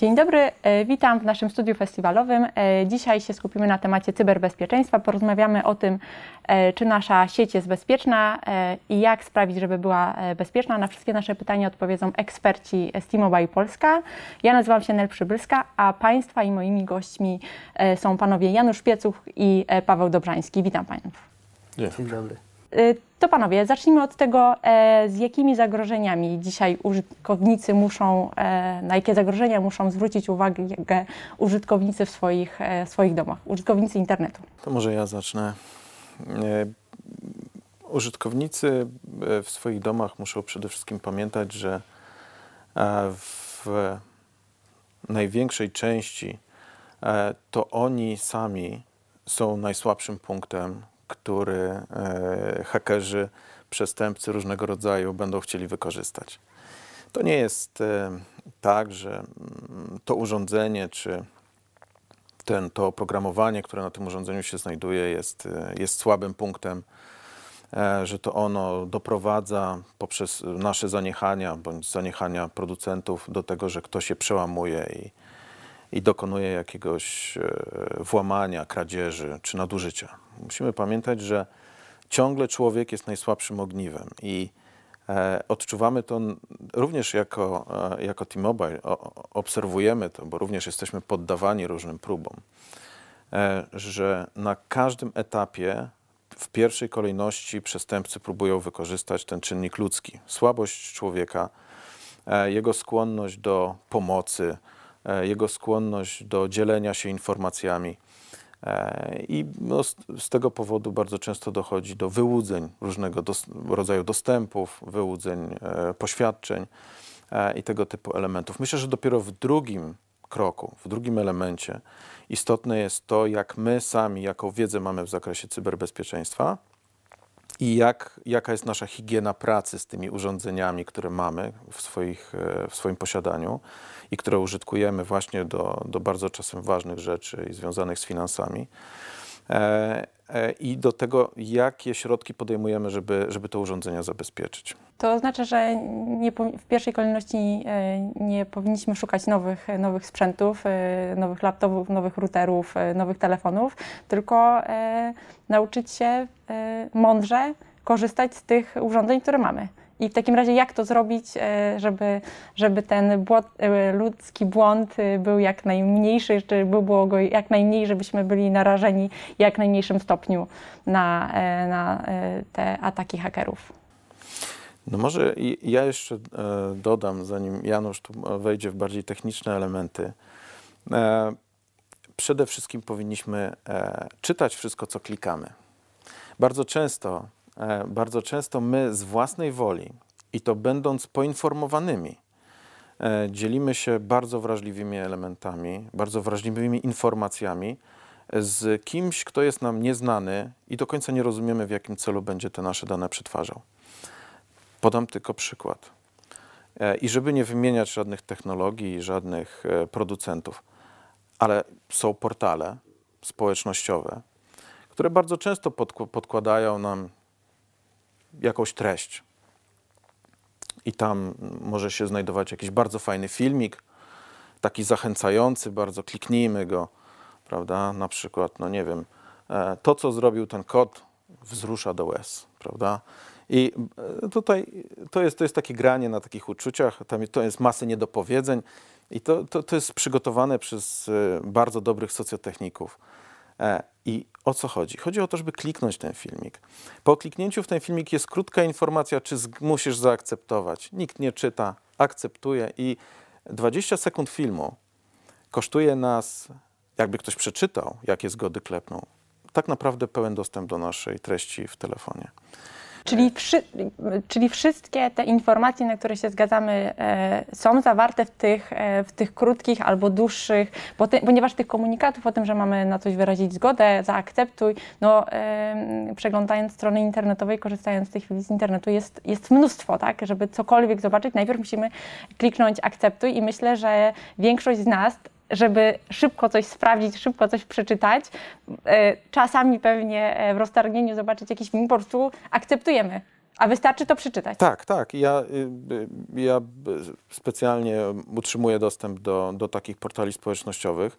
Dzień dobry, e, witam w naszym studiu festiwalowym. E, Dzisiaj się skupimy na temacie cyberbezpieczeństwa. Porozmawiamy o tym, e, czy nasza sieć jest bezpieczna i jak sprawić, żeby była bezpieczna. Na wszystkie nasze pytania odpowiedzą eksperci z T-Mobile Polska. Ja nazywam się Nel Przybylska, a Państwa i moimi gośćmi są panowie Janusz Piecuch i Paweł Dobrzański. Witam Panów. Dzień dobry. Y, To panowie, zacznijmy od tego, e, z jakimi zagrożeniami dzisiaj użytkownicy muszą, e, na jakie zagrożenia muszą zwrócić uwagę użytkownicy w swoich, e, swoich domach, użytkownicy internetu. To może ja zacznę. Użytkownicy w swoich domach muszą przede wszystkim pamiętać, że w największej części to oni sami są najsłabszym punktem, który e, hakerzy, przestępcy różnego rodzaju będą chcieli wykorzystać. To nie jest e, tak, że mm, to urządzenie czy ten, to oprogramowanie, które na tym urządzeniu się znajduje, jest, e, jest słabym punktem, że to ono doprowadza poprzez nasze zaniechania bądź zaniechania producentów do tego, że ktoś się przełamuje i, i dokonuje jakiegoś e, włamania, kradzieży czy nadużycia. Musimy pamiętać, że ciągle człowiek jest najsłabszym ogniwem i e, odczuwamy to również jako, e, jako T-Mobile, obserwujemy to, bo również jesteśmy poddawani różnym próbom, że na każdym etapie w pierwszej kolejności przestępcy próbują wykorzystać ten czynnik ludzki, słabość człowieka, jego skłonność do pomocy, jego skłonność do dzielenia się informacjami. E, I no, z, z tego powodu bardzo często dochodzi do wyłudzeń różnego dos, rodzaju dostępów, wyłudzeń e, poświadczeń e, i tego typu elementów. Myślę, że dopiero w drugim kroku, w drugim elemencie istotne jest to, jak my sami, jaką wiedzę mamy w zakresie cyberbezpieczeństwa i jak, jaka jest nasza higiena pracy z tymi urządzeniami, które mamy w, swoich, e, w swoim posiadaniu i które użytkujemy właśnie do, do bardzo czasem ważnych rzeczy i związanych z finansami. E, e, I do tego, jakie środki podejmujemy, żeby, żeby te urządzenia zabezpieczyć. To znaczy, że nie, w pierwszej kolejności e, nie powinniśmy szukać nowych, nowych sprzętów, e, nowych laptopów, nowych routerów, e, nowych telefonów, tylko nauczyć się mądrze korzystać z tych urządzeń, które mamy. I w takim razie jak to zrobić, e, żeby, żeby ten e, ludzki błąd e, był jak najmniejszy, żeby było go jak najmniej, żebyśmy byli narażeni jak najmniejszym stopniu na, na te ataki hakerów. No może ja jeszcze dodam, zanim Janusz tu wejdzie w bardziej techniczne elementy. Przede wszystkim powinniśmy czytać wszystko, co klikamy. Bardzo często, bardzo często my z własnej woli i to będąc poinformowanymi, e, dzielimy się bardzo wrażliwymi elementami, bardzo wrażliwymi informacjami z kimś, kto jest nam nieznany i do końca nie rozumiemy, w jakim celu będzie te nasze dane przetwarzał. Podam tylko przykład. E, I żeby nie wymieniać żadnych technologii żadnych e, producentów, ale są portale społecznościowe, które bardzo często podk- podkładają nam jakąś treść. I tam może się znajdować jakiś bardzo fajny filmik, taki zachęcający, bardzo kliknijmy go, prawda? Na przykład, no nie wiem, e, to co zrobił ten kot wzrusza do łez, prawda? I e, tutaj to jest, to jest takie granie na takich uczuciach, tam to jest masy niedopowiedzeń i to, to, to jest przygotowane przez e, bardzo dobrych socjotechników. I o co chodzi? Chodzi o to, żeby kliknąć ten filmik. Po kliknięciu w ten filmik jest krótka informacja, czy musisz zaakceptować. Nikt nie czyta, akceptuje i 20 sekund filmu kosztuje nas, jakby ktoś przeczytał, jakie zgody klepną, tak naprawdę pełen dostęp do naszej treści w telefonie. Czyli, wszy, czyli wszystkie te informacje, na które się zgadzamy, e, są zawarte w tych, e, w tych krótkich albo dłuższych, ponieważ tych komunikatów o tym, że mamy na coś wyrazić zgodę, zaakceptuj, no przeglądając strony internetowe i korzystając w tej chwili z internetu jest, jest mnóstwo, tak? Żeby cokolwiek zobaczyć, najpierw musimy kliknąć akceptuj i myślę, że większość z nas żeby szybko coś sprawdzić, szybko coś przeczytać, e, czasami pewnie e, w roztargnieniu zobaczyć jakiś film, po prostu akceptujemy. A wystarczy to przeczytać. Tak, tak. Ja, y, y, ja y, specjalnie utrzymuję dostęp do, do takich portali społecznościowych.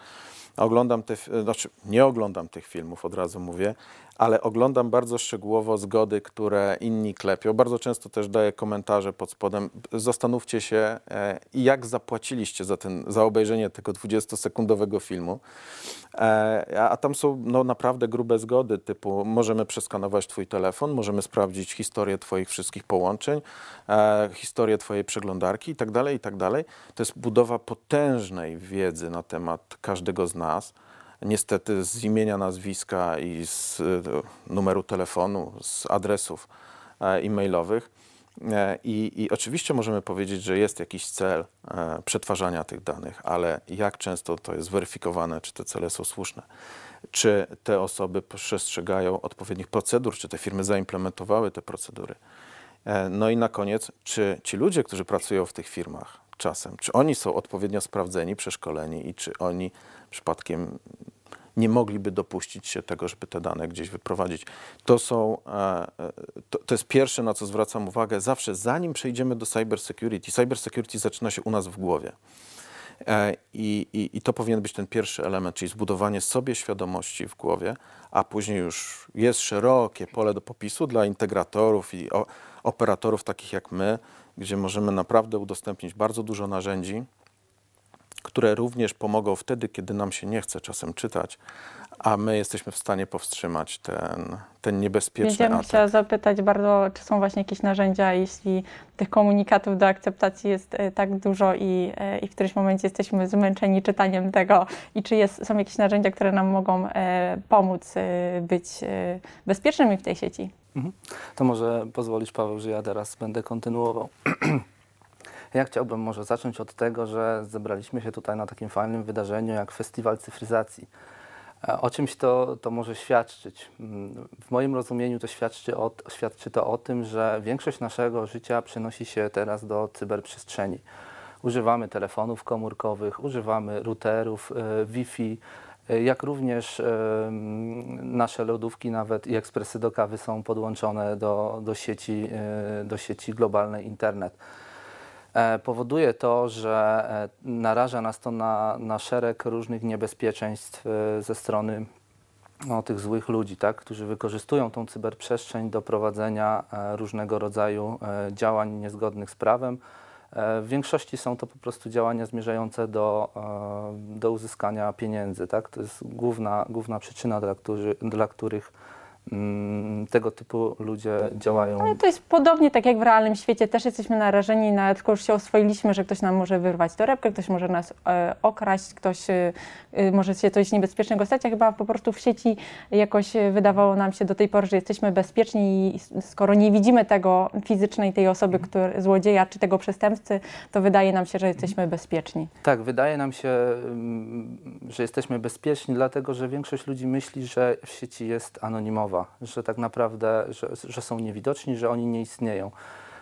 Oglądam te, znaczy nie oglądam tych filmów, od razu mówię, ale oglądam bardzo szczegółowo zgody, które inni klepią. Bardzo często też daję komentarze pod spodem. Zastanówcie się, e, jak zapłaciliście za, ten, za obejrzenie tego 20-sekundowego filmu. E, a, tam są no, naprawdę grube zgody, typu możemy przeskanować Twój telefon, możemy sprawdzić historię Twoich wszystkich połączeń, e, historię Twojej przeglądarki itd., itd. To jest budowa potężnej wiedzy na temat każdego z nas. Niestety z imienia, nazwiska i z e, numeru telefonu, z adresów e, e-mailowych. E, I, I oczywiście możemy powiedzieć, że jest jakiś cel przetwarzania tych danych, ale jak często to jest weryfikowane, czy te cele są słuszne, czy te osoby przestrzegają odpowiednich procedur, czy te firmy zaimplementowały te procedury. No i na koniec, czy ci ludzie, którzy pracują w tych firmach czasem, czy oni są odpowiednio sprawdzeni, przeszkoleni i czy oni przypadkiem nie mogliby dopuścić się tego, żeby te dane gdzieś wyprowadzić. To są, e, e, to, to jest pierwsze, na co zwracam uwagę zawsze, zanim przejdziemy do cybersecurity. Cybersecurity zaczyna się u nas w głowie. E, I, i, I to powinien być ten pierwszy element, czyli zbudowanie sobie świadomości w głowie, a później już jest szerokie pole do popisu dla integratorów i o, operatorów takich jak my, gdzie możemy naprawdę udostępnić bardzo dużo narzędzi, które również pomogą wtedy, kiedy nam się nie chce czasem czytać, a my jesteśmy w stanie powstrzymać ten, ten niebezpieczny Będziemy atak. chciała zapytać bardzo, czy są właśnie jakieś narzędzia, jeśli tych komunikatów do akceptacji jest e, tak dużo i, e, i w którymś momencie jesteśmy zmęczeni czytaniem tego i czy jest, są jakieś narzędzia, które nam mogą e, pomóc być bezpiecznymi w tej sieci. Mhm. To może pozwolisz, Paweł, że ja teraz będę kontynuował. Ja chciałbym może zacząć od tego, że zebraliśmy się tutaj na takim fajnym wydarzeniu jak Festiwal Cyfryzacji. E, O czymś to, to może świadczyć? Mm, W moim rozumieniu to świadczy, o, świadczy to o tym, że większość naszego życia przenosi się teraz do cyberprzestrzeni. Używamy telefonów komórkowych, używamy routerów, e, Wi-Fi, e, jak również nasze lodówki nawet i ekspresy do kawy są podłączone do, do, sieci, do sieci globalnej internet. E, Powoduje to, że e, naraża nas to na, na szereg różnych niebezpieczeństw e, ze strony no, tych złych ludzi, tak, którzy wykorzystują tą cyberprzestrzeń do prowadzenia różnego rodzaju działań niezgodnych z prawem. W większości są to po prostu działania zmierzające do, do uzyskania pieniędzy. Tak? To jest główna, główna przyczyna, dla, którzy, dla których tego typu ludzie działają. Ale to jest podobnie tak jak w realnym świecie, też jesteśmy narażeni na, tylko już się oswoiliśmy, że ktoś nam może wyrwać torebkę, ktoś może nas e, okraść, ktoś e, e, może się coś niebezpiecznego stać, a chyba po prostu w sieci jakoś e, wydawało nam się do tej pory, że jesteśmy bezpieczni i skoro nie widzimy tego fizycznej tej osoby, który, złodzieja czy tego przestępcy, to wydaje nam się, że jesteśmy bezpieczni. Tak, wydaje nam się, mm, że jesteśmy bezpieczni, dlatego że większość ludzi myśli, że w sieci jest anonimowa, że tak naprawdę, że, że są niewidoczni, że oni nie istnieją.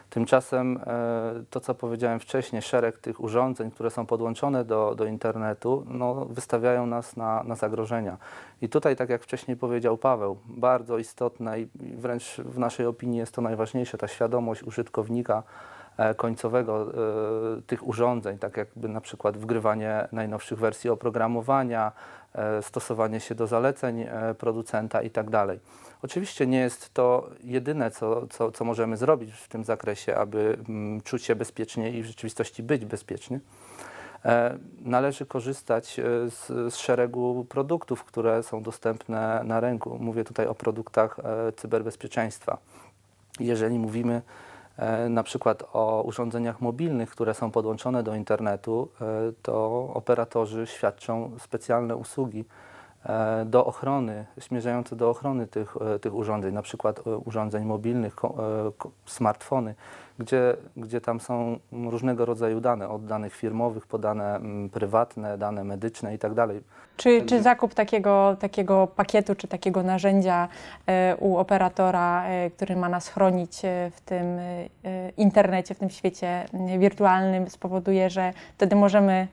Tymczasem e, to, co powiedziałem wcześniej, szereg tych urządzeń, które są podłączone do, do internetu, no, wystawiają nas na, na zagrożenia. I tutaj, tak jak wcześniej powiedział Paweł, bardzo istotne i wręcz w naszej opinii jest to najważniejsze, ta świadomość użytkownika końcowego e, tych urządzeń, tak jakby na przykład wgrywanie najnowszych wersji oprogramowania, e, stosowanie się do zaleceń e, producenta i tak. Oczywiście nie jest to jedyne, co, co, co możemy zrobić w tym zakresie, aby mm, czuć się bezpiecznie i w rzeczywistości być bezpieczny. E, Należy korzystać e, z, z szeregu produktów, które są dostępne na rynku. Mówię tutaj o produktach e, cyberbezpieczeństwa. Jeżeli mówimy e, na przykład o urządzeniach mobilnych, które są podłączone do internetu, e, to operatorzy świadczą specjalne usługi e, do ochrony, zmierzające do ochrony tych, e, tych urządzeń, na przykład e, urządzeń mobilnych, e, smartfony, gdzie, gdzie tam są różnego rodzaju dane, od danych firmowych po dane prywatne, dane medyczne i tak. Czy, czy zakup takiego, takiego pakietu, czy takiego narzędzia e, u operatora, e, który ma nas chronić e, w tym e, internecie, w tym świecie e, wirtualnym, spowoduje, że wtedy możemy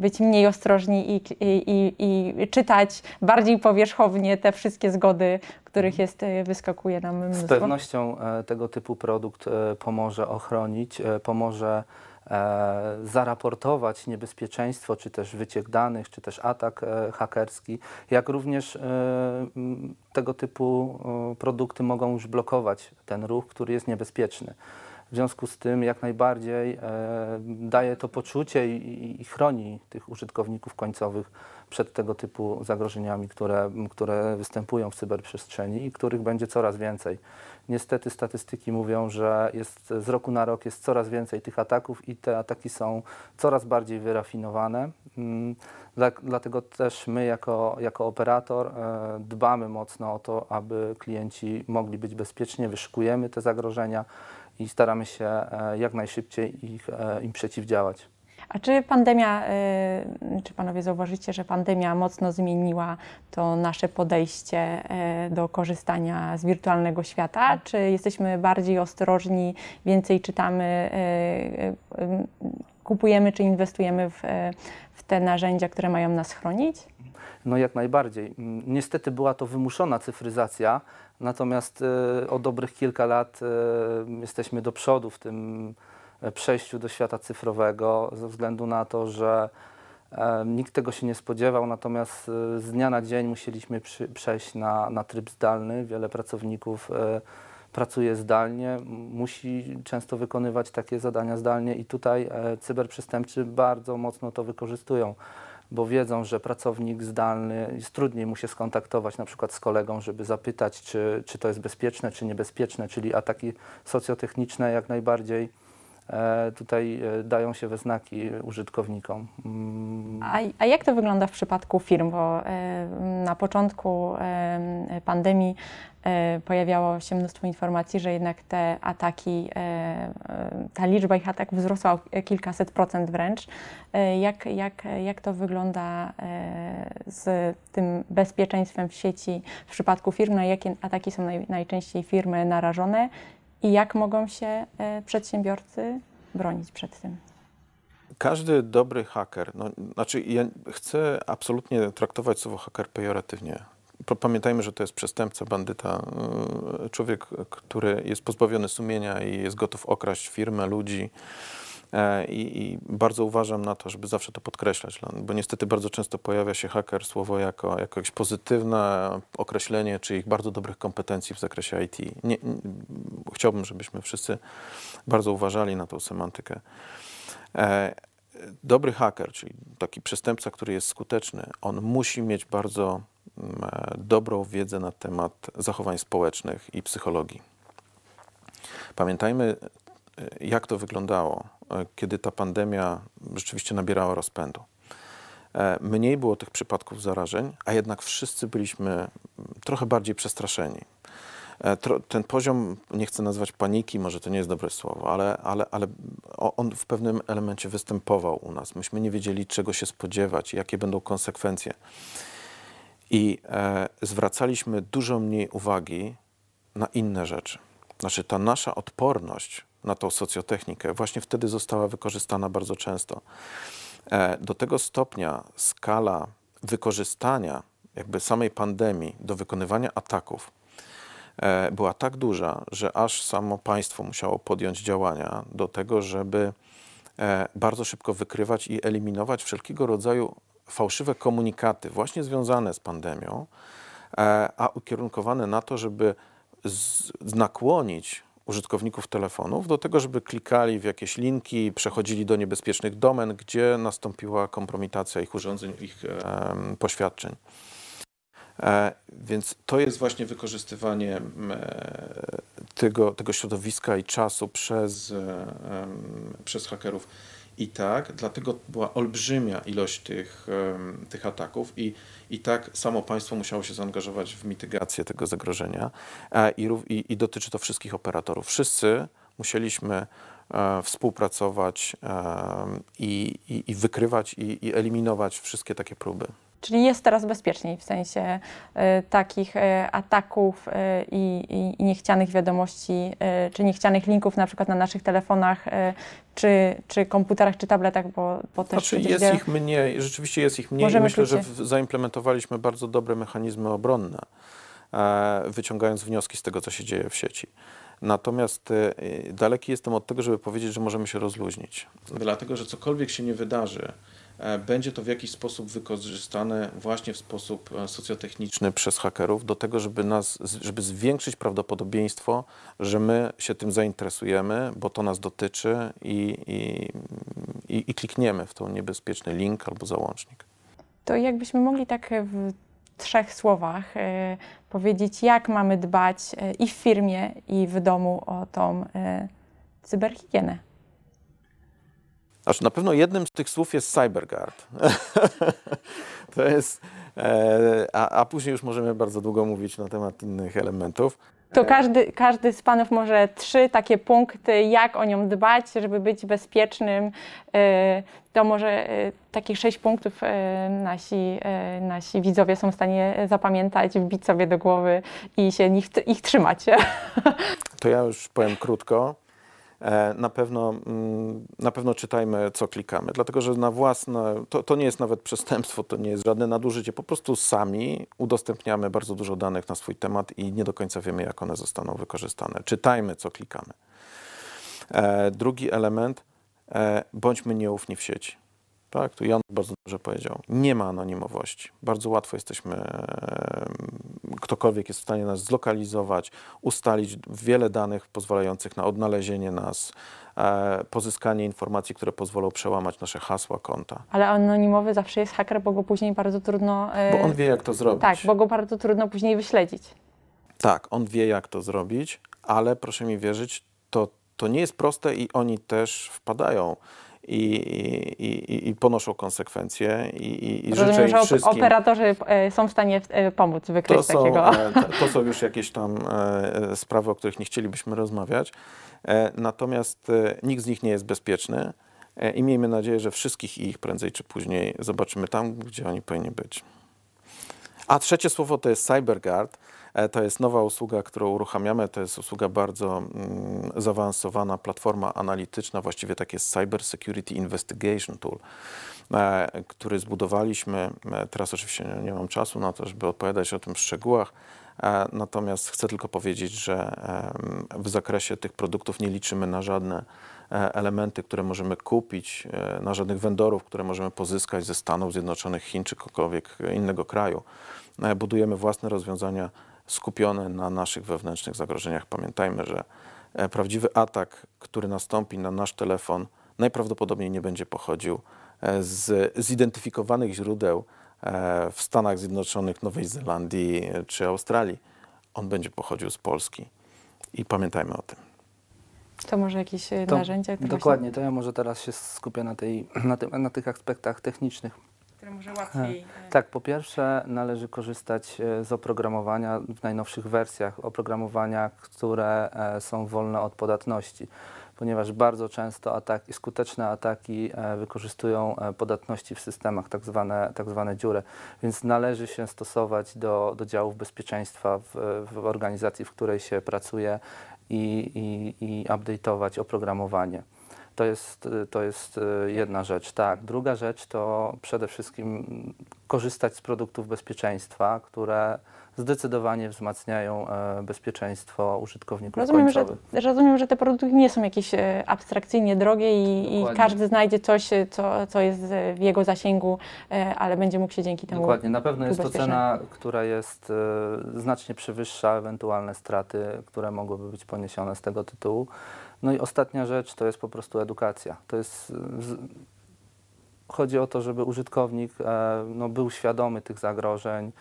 być mniej ostrożni i, i, i, i czytać bardziej powierzchownie te wszystkie zgody, których jest, e, wyskakuje nam Z mnóstwo. pewnością e, tego typu produkt e, pomoże ochronić, pomoże zaraportować niebezpieczeństwo, czy też wyciek danych, czy też atak hakerski, jak również tego typu produkty mogą już blokować ten ruch, który jest niebezpieczny. W związku z tym jak najbardziej e, daje to poczucie i, i, chroni tych użytkowników końcowych przed tego typu zagrożeniami, które, które występują w cyberprzestrzeni i których będzie coraz więcej. Niestety statystyki mówią, że jest, z roku na rok jest coraz więcej tych ataków i te ataki są coraz bardziej wyrafinowane. Mm, Dla, dlatego też my jako, jako operator e, dbamy mocno o to, aby klienci mogli być bezpiecznie, wyszukujemy te zagrożenia i staramy się e, jak najszybciej ich, e, im przeciwdziałać. A czy pandemia, y, czy panowie zauważycie, że pandemia mocno zmieniła to nasze podejście do korzystania z wirtualnego świata? Czy jesteśmy bardziej ostrożni, więcej czytamy, kupujemy czy inwestujemy w, w te narzędzia, które mają nas chronić? No jak najbardziej. Niestety była to wymuszona cyfryzacja, natomiast e, o dobrych kilka lat e, jesteśmy do przodu w tym e, przejściu do świata cyfrowego, ze względu na to, że nikt tego się nie spodziewał, natomiast z dnia na dzień musieliśmy przejść na, na tryb zdalny. Wiele pracowników pracuje zdalnie, musi często wykonywać takie zadania zdalnie i tutaj cyberprzestępcy bardzo mocno to wykorzystują bo wiedzą, że pracownik zdalny jest trudniej mu się skontaktować na przykład z kolegą, żeby zapytać, czy, czy to jest bezpieczne, czy niebezpieczne, czyli ataki socjotechniczne jak najbardziej tutaj e, dają się we znaki użytkownikom. Mm, A, a jak to wygląda w przypadku firm? Bo e, na początku e, pandemii e, pojawiało się mnóstwo informacji, że jednak te ataki, e, e, ta liczba ich ataków wzrosła o kilkaset procent wręcz. E, jak, jak, jak to wygląda e, z tym bezpieczeństwem w sieci w przypadku firm? Na jakie ataki są naj, najczęściej firmy narażone i jak mogą się e, przedsiębiorcy bronić przed tym? Każdy dobry haker, no, znaczy ja chcę absolutnie traktować słowo haker pejoratywnie. Pamiętajmy, że to jest przestępca, bandyta, yy, człowiek, który jest pozbawiony sumienia i jest gotów okraść firmę, ludzi. E, I, I bardzo uważam na to, żeby zawsze to podkreślać, bo niestety bardzo często pojawia się haker słowo jako, jako jakieś pozytywne określenie czyich bardzo dobrych kompetencji w zakresie IT. Nie, nie, chciałbym, żebyśmy wszyscy bardzo uważali na tą semantykę. E, dobry haker, czyli taki przestępca, który jest skuteczny, on musi mieć bardzo mm, e, dobrą wiedzę na temat zachowań społecznych i psychologii. Pamiętajmy, jak to wyglądało, e, kiedy ta pandemia rzeczywiście nabierała rozpędu. E, Mniej było tych przypadków zarażeń, a jednak wszyscy byliśmy mm, trochę bardziej przestraszeni. E, Ten poziom, nie chcę nazwać paniki, może to nie jest dobre słowo, ale, ale, ale on w pewnym elemencie występował u nas. Myśmy nie wiedzieli, czego się spodziewać, jakie będą konsekwencje. I e, zwracaliśmy dużo mniej uwagi na inne rzeczy. Znaczy, ta nasza odporność na tą socjotechnikę właśnie wtedy została wykorzystana bardzo często. E, do tego stopnia skala wykorzystania jakby samej pandemii do wykonywania ataków e, była tak duża, że aż samo państwo musiało podjąć działania do tego, żeby e, bardzo szybko wykrywać i eliminować wszelkiego rodzaju fałszywe komunikaty, właśnie związane z pandemią, a ukierunkowane na to, żeby nakłonić użytkowników telefonów do tego, żeby klikali w jakieś linki, przechodzili do niebezpiecznych domen, gdzie nastąpiła kompromitacja ich urządzeń, ich em, poświadczeń. E, Więc to jest właśnie wykorzystywanie e, tego, tego środowiska i czasu przez, e, przez hakerów. I tak, dlatego była olbrzymia ilość tych, tych ataków i, i tak samo państwo musiało się zaangażować w mitygację tego zagrożenia e, i, i, i dotyczy to wszystkich operatorów. Wszyscy musieliśmy e, współpracować i, i, i wykrywać i, i eliminować wszystkie takie próby. Czyli jest teraz bezpieczniej w sensie e, takich e, ataków e, i, i, i niechcianych wiadomości, czy niechcianych linków na przykład na naszych telefonach, czy, czy komputerach, czy tabletach, bo, bo też Znaczy jest wiele- ich mniej, rzeczywiście jest ich mniej Możemy i myślę, że w, zaimplementowaliśmy bardzo dobre mechanizmy obronne, e, wyciągając wnioski z tego, co się dzieje w sieci. Natomiast daleki jestem od tego, żeby powiedzieć, że możemy się rozluźnić. Dlatego, że cokolwiek się nie wydarzy, będzie to w jakiś sposób wykorzystane właśnie w sposób e, socjotechniczny przez hakerów do tego, żeby nas, żeby zwiększyć prawdopodobieństwo, że my się tym zainteresujemy, bo to nas dotyczy i, i, i, i klikniemy w ten niebezpieczny link albo załącznik. To jakbyśmy mogli tak w trzech słowach e, powiedzieć, jak mamy dbać e, i w firmie, i w domu o tą e, cyberhigienę. Znaczy, na pewno jednym z tych słów jest CyberGuard. to jest, e, a, a później już możemy bardzo długo mówić na temat innych elementów. To każdy, każdy z Panów może trzy takie punkty, jak o nią dbać, żeby być bezpiecznym. E, To może e, takich sześć punktów nasi, nasi widzowie są w stanie zapamiętać, wbić sobie do głowy i się ich, ich trzymać. To ja już powiem krótko. E, Na pewno, mm, na pewno czytajmy, co klikamy, dlatego że na własne, to, to nie jest nawet przestępstwo, to nie jest żadne nadużycie, po prostu sami udostępniamy bardzo dużo danych na swój temat i nie do końca wiemy, jak one zostaną wykorzystane. Czytajmy, co klikamy. E, drugi element, e, bądźmy nieufni w sieci. Tak, tu Jan bardzo dobrze powiedział. Nie ma anonimowości. Bardzo łatwo jesteśmy, ktokolwiek jest w stanie nas zlokalizować, ustalić wiele danych pozwalających na odnalezienie nas, e, pozyskanie informacji, które pozwolą przełamać nasze hasła, konta. Ale anonimowy zawsze jest haker, bo go później bardzo trudno. e, Bo on wie, jak to zrobić. Tak, bo go bardzo trudno później wyśledzić. Tak, on wie, jak to zrobić, ale proszę mi wierzyć, to, to nie jest proste i oni też wpadają. I, i, i, ponoszą konsekwencje i, i, i życzę Rozumiem, im że op- wszystkim. operatorzy e, są w stanie e, pomóc wykryć To są, takiego. e, to, są już jakieś tam sprawy, o których nie chcielibyśmy rozmawiać. Natomiast nikt z nich nie jest bezpieczny i miejmy nadzieję, że wszystkich ich prędzej czy później zobaczymy tam, gdzie oni powinni być. A trzecie słowo to jest CyberGuard. E, To jest nowa usługa, którą uruchamiamy. To jest usługa bardzo mm, zaawansowana, platforma analityczna, właściwie takie Cyber Security Investigation Tool, e, który zbudowaliśmy. E, Teraz oczywiście nie, mam czasu na to, żeby opowiadać o tym w szczegółach. Natomiast chcę tylko powiedzieć, że w zakresie tych produktów nie liczymy na żadne elementy, które możemy kupić, na żadnych vendorów, które możemy pozyskać ze Stanów Zjednoczonych, Chin czy kogokolwiek innego kraju. Budujemy własne rozwiązania skupione na naszych wewnętrznych zagrożeniach. Pamiętajmy, że e, prawdziwy atak, który nastąpi na nasz telefon, najprawdopodobniej nie będzie pochodził e, z zidentyfikowanych źródeł e, w Stanach Zjednoczonych, Nowej Zelandii czy Australii. On będzie pochodził z Polski. I pamiętajmy o tym. To może jakieś To narzędzia? Dokładnie, to ja może teraz się skupię na, tej, na, tym, na tych aspektach technicznych. Które może łatwiej. e, Tak, po pierwsze należy korzystać e, z oprogramowania w najnowszych wersjach, oprogramowania, które e, są wolne od podatności, ponieważ bardzo często ataki, skuteczne ataki wykorzystują podatności w systemach, tak zwane, tak zwane dziury, więc należy się stosować do, do działów bezpieczeństwa w, w organizacji, w której się pracuje i, i, i update'ować oprogramowanie. To jest, to jest y, jedna rzecz, tak. Druga rzecz to przede wszystkim korzystać z produktów bezpieczeństwa, które zdecydowanie wzmacniają e, bezpieczeństwo użytkowników Rozumiem że, końcowych. rozumiem, że te produkty nie są jakieś e, abstrakcyjnie drogie i, i każdy znajdzie coś, e, co, co jest e, w jego zasięgu, e, ale będzie mógł się dzięki temu. Dokładnie, na pewno jest to cena, która jest e, znacznie przewyższa ewentualne straty, które mogłyby być poniesione z tego tytułu. No i ostatnia rzecz to jest po prostu edukacja. To jest, chodzi o to, żeby użytkownik e, no, był świadomy tych zagrożeń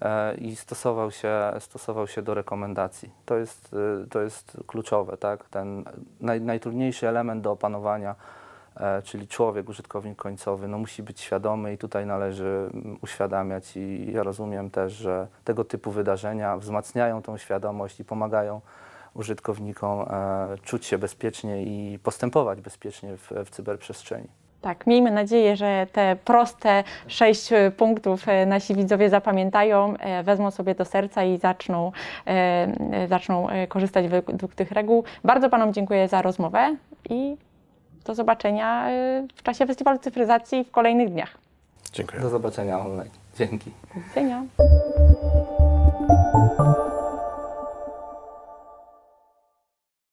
e, i stosował się, stosował się do rekomendacji. To jest, e, to jest kluczowe, tak? Ten naj, najtrudniejszy element do opanowania czyli człowiek, użytkownik końcowy, no musi być świadomy i tutaj należy mm, uświadamiać i ja rozumiem też, że tego typu wydarzenia wzmacniają tą świadomość i pomagają użytkownikom e, czuć się bezpiecznie i postępować bezpiecznie w, w cyberprzestrzeni. Tak, miejmy nadzieję, że te proste sześć punktów e, nasi widzowie zapamiętają, e, wezmą sobie do serca i zaczną, zaczną korzystać według tych reguł. Bardzo Panom dziękuję za rozmowę i do zobaczenia w czasie Festiwalu Cyfryzacji w kolejnych dniach. Dziękuję. Do zobaczenia online. Dzięki. Do widzenia.